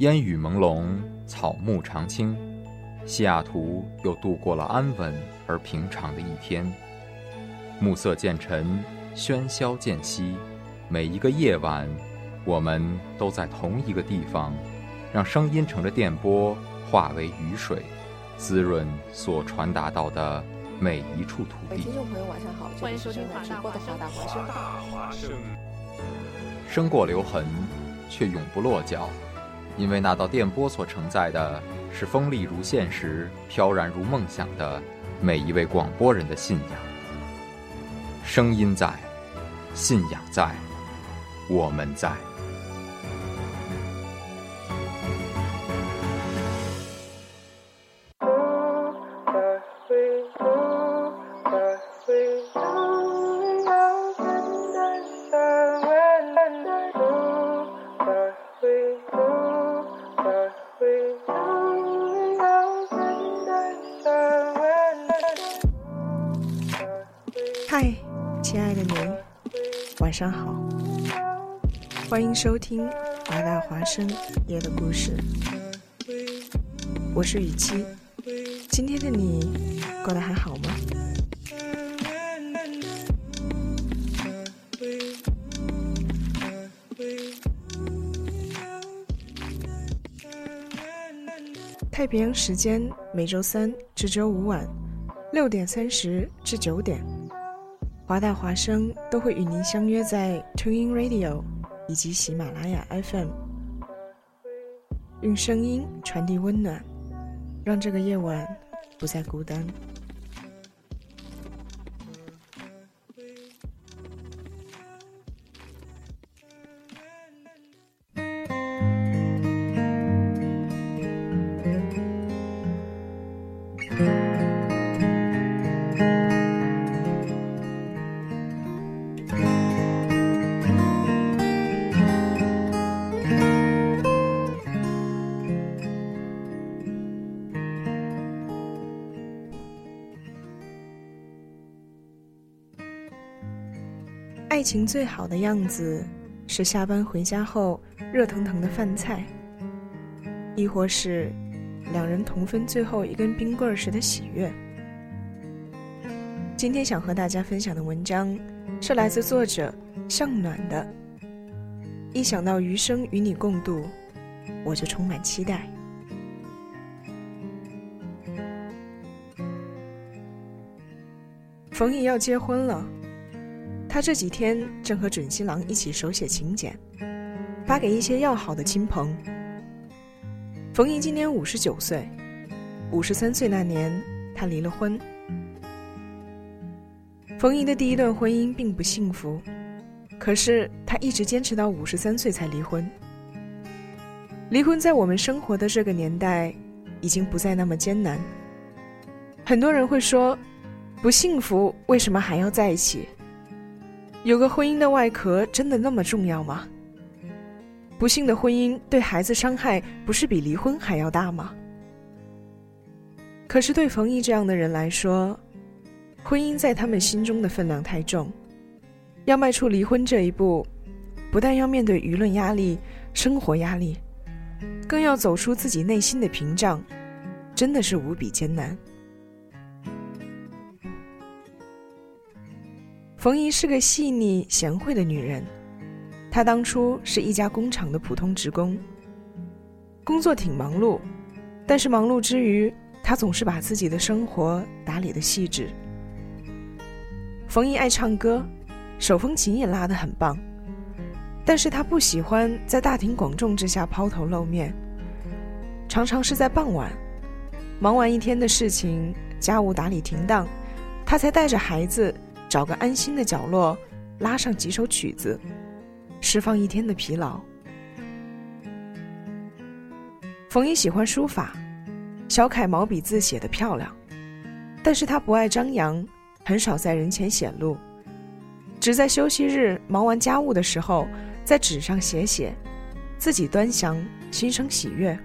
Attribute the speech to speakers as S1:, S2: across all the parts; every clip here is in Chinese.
S1: 烟雨朦胧，草木常青，西雅图又度过了安稳而平常的一天。暮色渐沉，喧嚣渐息，每一个夜晚，我们都在同一个地方，让声音乘着电波化为雨水，滋润所传达到的每一处土地。
S2: 听众朋友，晚上好，
S3: 欢迎收听
S2: 直播的华大华声。
S1: 生过留痕，却永不落脚，因为那道电波所承载的是锋利如现实、飘然如梦想的每一位广播人的信仰。声音在，信仰在，我们在。
S4: 收听华大华生夜的故事。我是雨姬，今天的你过得还好吗？太平洋时间每周三至周五晚六点三十至九点。华大华声都会与您相约在 Tuning Radio 以及喜马拉雅 FM，用声音传递温暖，让这个夜晚不再孤单。爱情最好的样子，是下班回家后热腾腾的饭菜，亦或是两人同分最后一根冰棍时的喜悦。今天想和大家分享的文章，是来自作者向暖的。一想到余生与你共度，我就充满期待。冯毅要结婚了。他这几天正和准新郎一起手写请柬，发给一些要好的亲朋。冯姨今年五十九岁，五十三岁那年他离了婚。冯姨的第一段婚姻并不幸福，可是她一直坚持到五十三岁才离婚。离婚在我们生活的这个年代，已经不再那么艰难。很多人会说，不幸福为什么还要在一起？有个婚姻的外壳真的那么重要吗？不幸的婚姻对孩子伤害不是比离婚还要大吗？可是对冯毅这样的人来说，婚姻在他们心中的分量太重，要迈出离婚这一步，不但要面对舆论压力、生活压力，更要走出自己内心的屏障，真的是无比艰难。冯姨是个细腻贤惠的女人，她当初是一家工厂的普通职工，工作挺忙碌，但是忙碌之余，她总是把自己的生活打理的细致。冯姨爱唱歌，手风琴也拉得很棒，但是她不喜欢在大庭广众之下抛头露面，常常是在傍晚，忙完一天的事情，家务打理停当，她才带着孩子。找个安心的角落，拉上几首曲子，释放一天的疲劳。冯姨喜欢书法，小楷毛笔字写得漂亮，但是她不爱张扬，很少在人前显露，只在休息日忙完家务的时候，在纸上写写，自己端详，心生喜悦。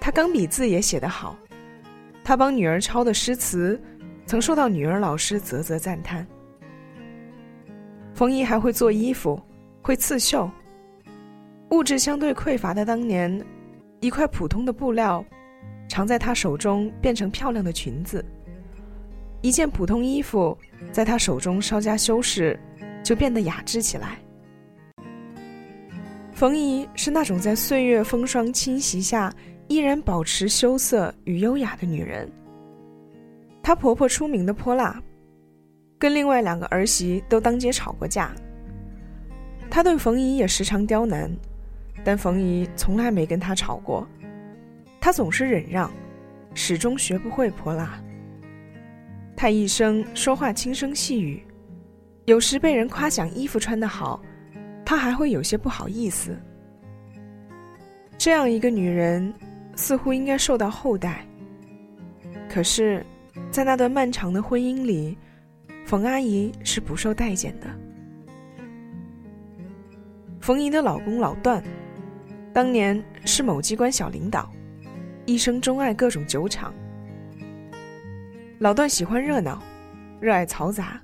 S4: 他钢笔字也写得好，他帮女儿抄的诗词。曾受到女儿老师啧啧赞叹。冯姨还会做衣服，会刺绣。物质相对匮乏的当年，一块普通的布料，常在她手中变成漂亮的裙子；一件普通衣服，在她手中稍加修饰，就变得雅致起来。冯姨是那种在岁月风霜侵袭下依然保持羞涩与优雅的女人。她婆婆出名的泼辣，跟另外两个儿媳都当街吵过架。她对冯姨也时常刁难，但冯姨从来没跟她吵过，她总是忍让，始终学不会泼辣。她一生说话轻声细语，有时被人夸奖衣服穿得好。她还会有些不好意思。这样一个女人，似乎应该受到厚待。可是，在那段漫长的婚姻里，冯阿姨是不受待见的。冯姨的老公老段，当年是某机关小领导，一生钟爱各种酒场。老段喜欢热闹，热爱嘈杂，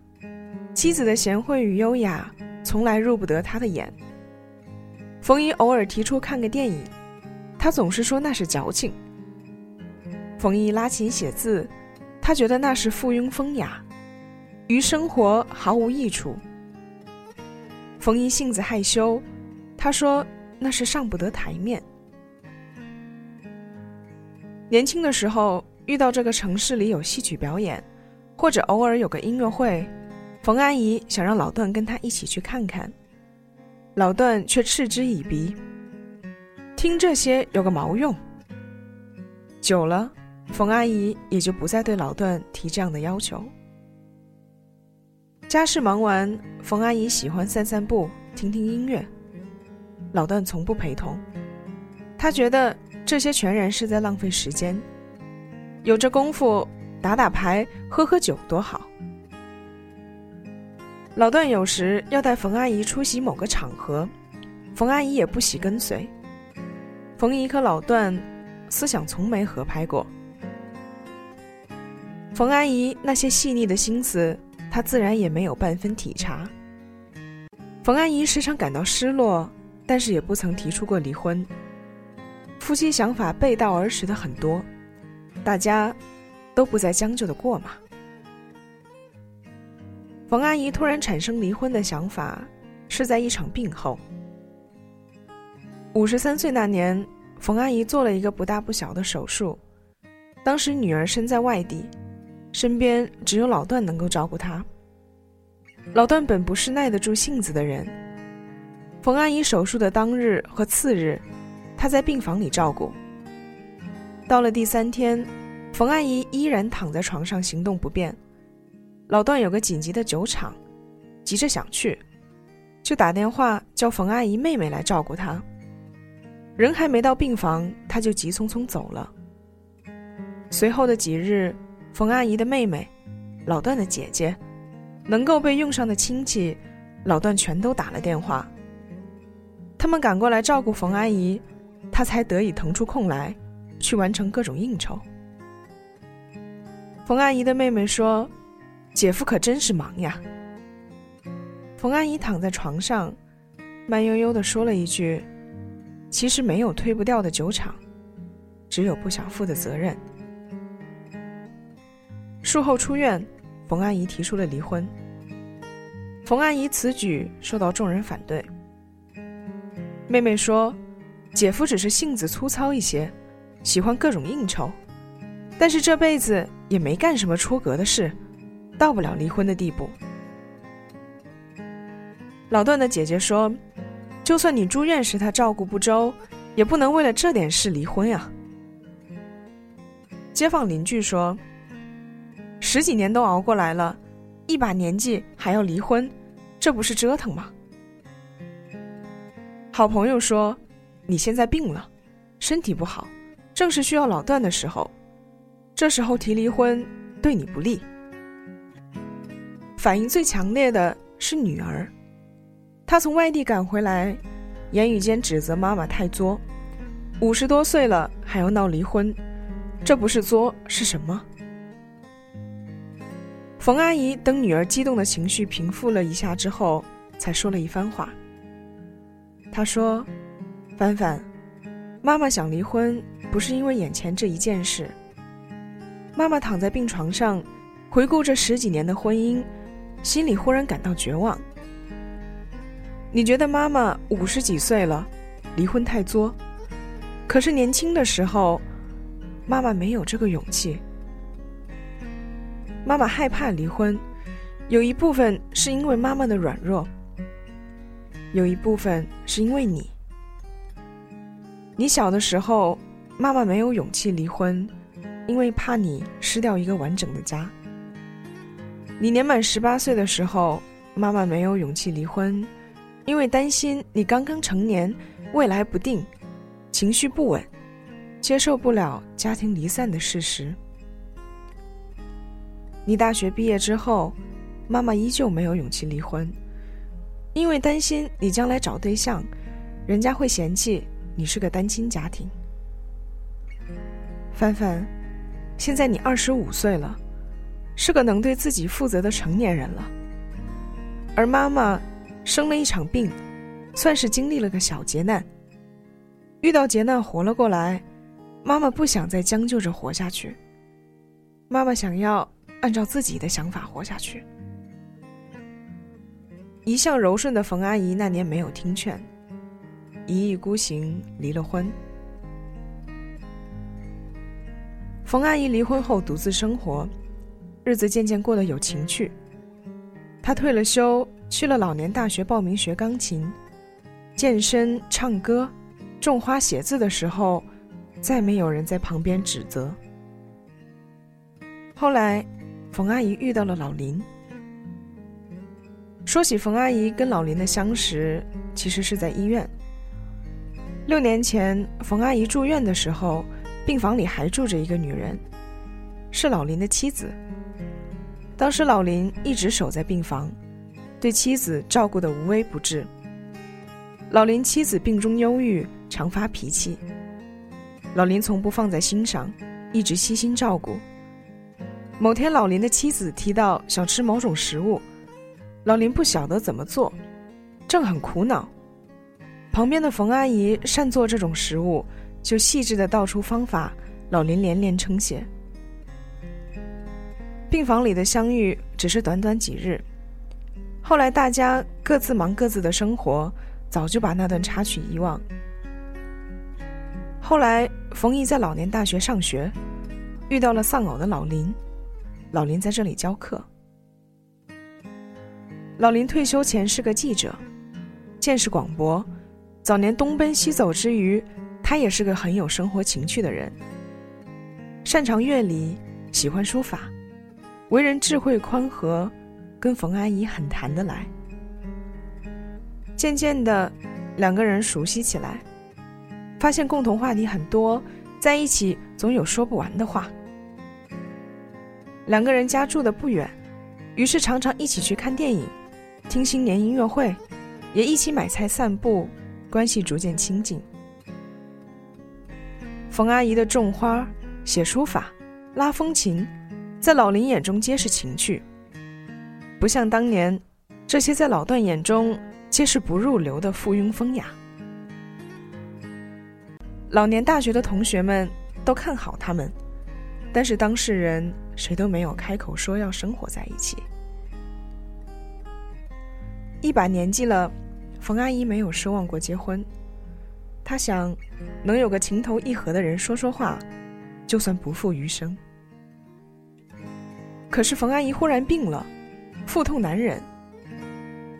S4: 妻子的贤惠与优雅。从来入不得他的眼。冯姨偶尔提出看个电影，他总是说那是矫情。冯姨拉琴写字，他觉得那是附庸风雅，于生活毫无益处。冯姨性子害羞，他说那是上不得台面。年轻的时候遇到这个城市里有戏曲表演，或者偶尔有个音乐会。冯阿姨想让老段跟她一起去看看，老段却嗤之以鼻。听这些有个毛用？久了，冯阿姨也就不再对老段提这样的要求。家事忙完，冯阿姨喜欢散散步、听听音乐，老段从不陪同。他觉得这些全然是在浪费时间，有这功夫打打牌、喝喝酒多好。老段有时要带冯阿姨出席某个场合，冯阿姨也不喜跟随。冯姨和老段思想从没合拍过。冯阿姨那些细腻的心思，她自然也没有半分体察。冯阿姨时常感到失落，但是也不曾提出过离婚。夫妻想法背道而驰的很多，大家都不再将就的过嘛。冯阿姨突然产生离婚的想法，是在一场病后。五十三岁那年，冯阿姨做了一个不大不小的手术，当时女儿身在外地，身边只有老段能够照顾她。老段本不是耐得住性子的人，冯阿姨手术的当日和次日，他在病房里照顾。到了第三天，冯阿姨依然躺在床上行动不便。老段有个紧急的酒厂，急着想去，就打电话叫冯阿姨妹妹来照顾他。人还没到病房，他就急匆匆走了。随后的几日，冯阿姨的妹妹，老段的姐姐，能够被用上的亲戚，老段全都打了电话。他们赶过来照顾冯阿姨，她才得以腾出空来，去完成各种应酬。冯阿姨的妹妹说。姐夫可真是忙呀。冯阿姨躺在床上，慢悠悠的说了一句：“其实没有推不掉的酒厂，只有不想负的责任。”术后出院，冯阿姨提出了离婚。冯阿姨此举受到众人反对。妹妹说：“姐夫只是性子粗糙一些，喜欢各种应酬，但是这辈子也没干什么出格的事。”到不了离婚的地步。老段的姐姐说：“就算你住院时他照顾不周，也不能为了这点事离婚呀。”街坊邻居说：“十几年都熬过来了，一把年纪还要离婚，这不是折腾吗？”好朋友说：“你现在病了，身体不好，正是需要老段的时候，这时候提离婚对你不利。”反应最强烈的是女儿，她从外地赶回来，言语间指责妈妈太作，五十多岁了还要闹离婚，这不是作是什么？冯阿姨等女儿激动的情绪平复了一下之后，才说了一番话。她说：“凡凡，妈妈想离婚，不是因为眼前这一件事。妈妈躺在病床上，回顾这十几年的婚姻，心里忽然感到绝望。你觉得妈妈五十几岁了，离婚太作？可是年轻的时候，妈妈没有这个勇气。妈妈害怕离婚，有一部分是因为妈妈的软弱，有一部分是因为你。你小的时候，妈妈没有勇气离婚，因为怕你失掉一个完整的家。你年满十八岁的时候，妈妈没有勇气离婚，因为担心你刚刚成年，未来不定，情绪不稳，接受不了家庭离散的事实。你大学毕业之后，妈妈依旧没有勇气离婚，因为担心你将来找对象，人家会嫌弃。你是个单亲家庭，帆帆，现在你二十五岁了，是个能对自己负责的成年人了。而妈妈生了一场病，算是经历了个小劫难。遇到劫难活了过来，妈妈不想再将就着活下去，妈妈想要按照自己的想法活下去。一向柔顺的冯阿姨那年没有听劝。一意孤行，离了婚。冯阿姨离婚后独自生活，日子渐渐过得有情趣。她退了休，去了老年大学报名学钢琴、健身、唱歌、种花、写字的时候，再没有人在旁边指责。后来，冯阿姨遇到了老林。说起冯阿姨跟老林的相识，其实是在医院。六年前，冯阿姨住院的时候，病房里还住着一个女人，是老林的妻子。当时老林一直守在病房，对妻子照顾的无微不至。老林妻子病中忧郁，常发脾气，老林从不放在心上，一直悉心照顾。某天，老林的妻子提到想吃某种食物，老林不晓得怎么做，正很苦恼。旁边的冯阿姨善做这种食物，就细致的道出方法。老林连连称谢。病房里的相遇只是短短几日，后来大家各自忙各自的生活，早就把那段插曲遗忘。后来冯姨在老年大学上学，遇到了丧偶的老林，老林在这里教课。老林退休前是个记者，见识广博。早年东奔西走之余，他也是个很有生活情趣的人，擅长乐理，喜欢书法，为人智慧宽和，跟冯阿姨很谈得来。渐渐的，两个人熟悉起来，发现共同话题很多，在一起总有说不完的话。两个人家住的不远，于是常常一起去看电影，听新年音乐会，也一起买菜散步。关系逐渐亲近。冯阿姨的种花、写书法、拉风琴，在老林眼中皆是情趣，不像当年，这些在老段眼中皆是不入流的附庸风雅。老年大学的同学们都看好他们，但是当事人谁都没有开口说要生活在一起。一把年纪了。冯阿姨没有奢望过结婚，她想，能有个情投意合的人说说话，就算不负余生。可是冯阿姨忽然病了，腹痛难忍，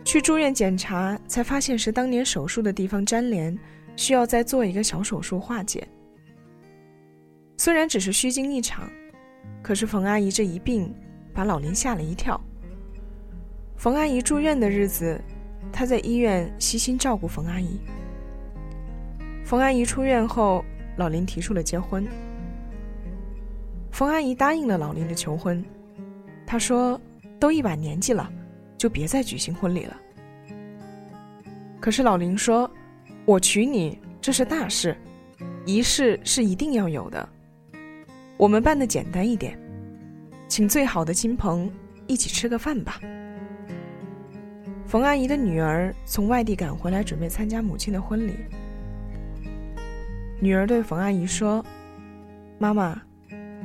S4: 去住院检查，才发现是当年手术的地方粘连，需要再做一个小手术化解。虽然只是虚惊一场，可是冯阿姨这一病，把老林吓了一跳。冯阿姨住院的日子。他在医院悉心照顾冯阿姨。冯阿姨出院后，老林提出了结婚。冯阿姨答应了老林的求婚。她说：“都一把年纪了，就别再举行婚礼了。”可是老林说：“我娶你这是大事，仪式是一定要有的。我们办的简单一点，请最好的亲朋一起吃个饭吧。”冯阿姨的女儿从外地赶回来，准备参加母亲的婚礼。女儿对冯阿姨说：“妈妈，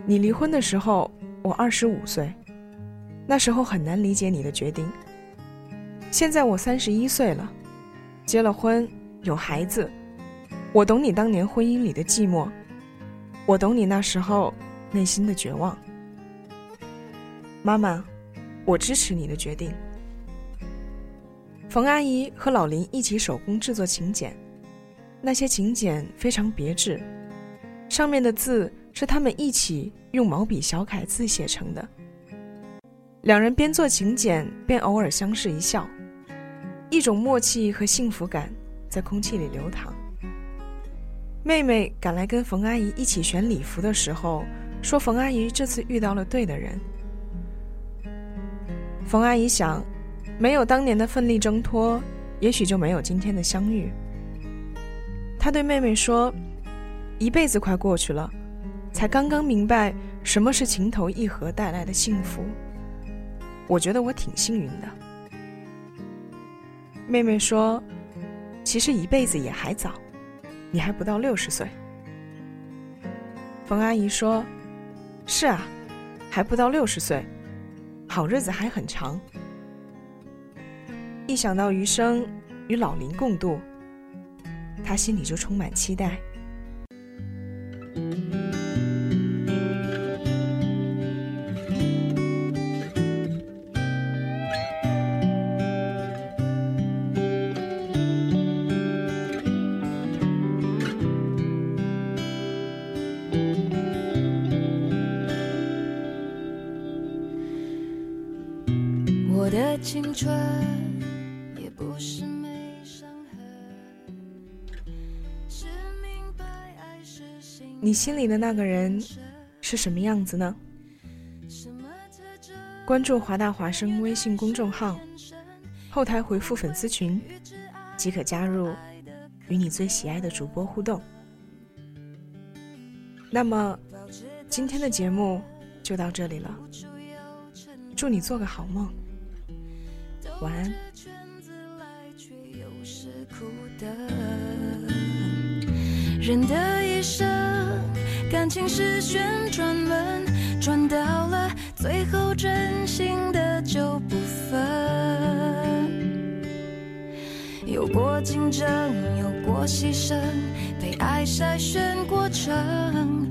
S4: 你离婚的时候我二十五岁，那时候很难理解你的决定。现在我三十一岁了，结了婚，有孩子，我懂你当年婚姻里的寂寞，我懂你那时候内心的绝望。妈妈，我支持你的决定。”冯阿姨和老林一起手工制作请柬。那些请柬非常别致，上面的字是他们一起用毛笔小楷字写成的。两人边做请柬边偶尔相视一笑，一种默契和幸福感在空气里流淌。妹妹赶来跟冯阿姨一起选礼服的时候，说冯阿姨这次遇到了对的人。冯阿姨想，没有当年的奋力挣脱，也许就没有今天的相遇。她对妹妹说：“一辈子快过去了，才刚刚明白什么是情投意合带来的幸福。我觉得我挺幸运的。”妹妹说：“其实一辈子也还早，你还不到六十岁。”冯阿姨说：“是啊，还不到六十岁，好日子还很长。一想到余生与老林共度。”她心里就充满期待。我的青春。你心里的那个人是什么样子呢？关注华大华生微信公众号，后台回复粉丝群，即可加入与你最喜爱的主播互动。那么，今天的节目就到这里了。祝你做个好梦，晚安。人的一生，感情是旋转门，转到了最后，真心的就不分。有过竞争，有过牺牲，被爱筛选过程，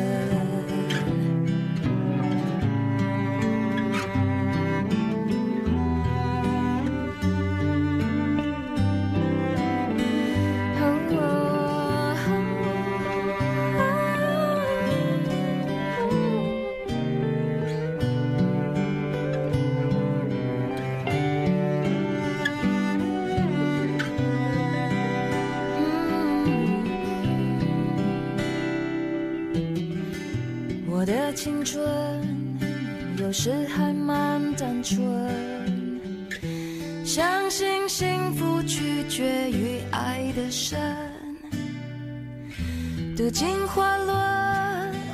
S4: 进化论，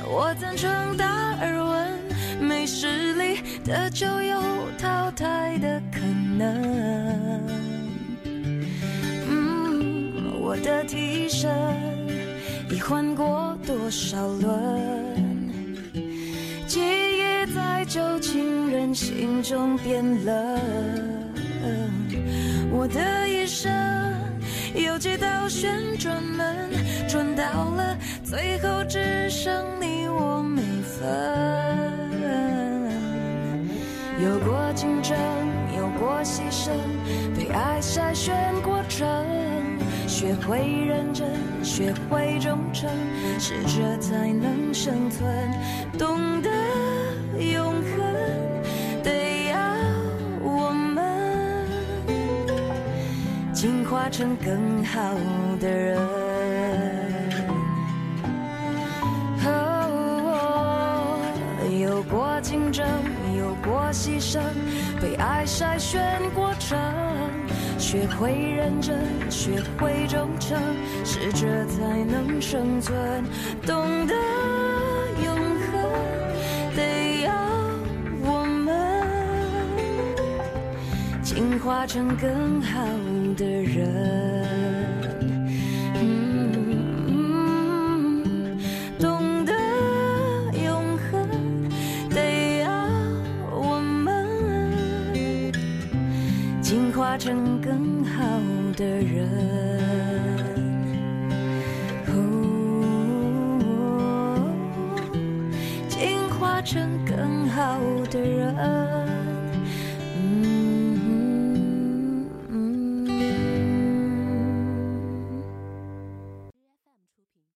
S4: 我赞成达尔文，没实力的就有淘汰的可能。嗯，我的替身已换过多少轮？记忆在旧情人心中变冷，我的一生有几道旋转门，转到了最后只剩你我没分。有过竞争，有过牺牲，被爱筛选过程，学会认真，学会忠诚，适者才能生存，懂得。永成更好的人。有过竞争，有过牺牲，被爱筛选过程，学会认真，学会忠诚，适
S3: 者才能生存。懂得进化成更好的人。懂得永恒，得要我们进化成更好的人。哦，进化成更好的人。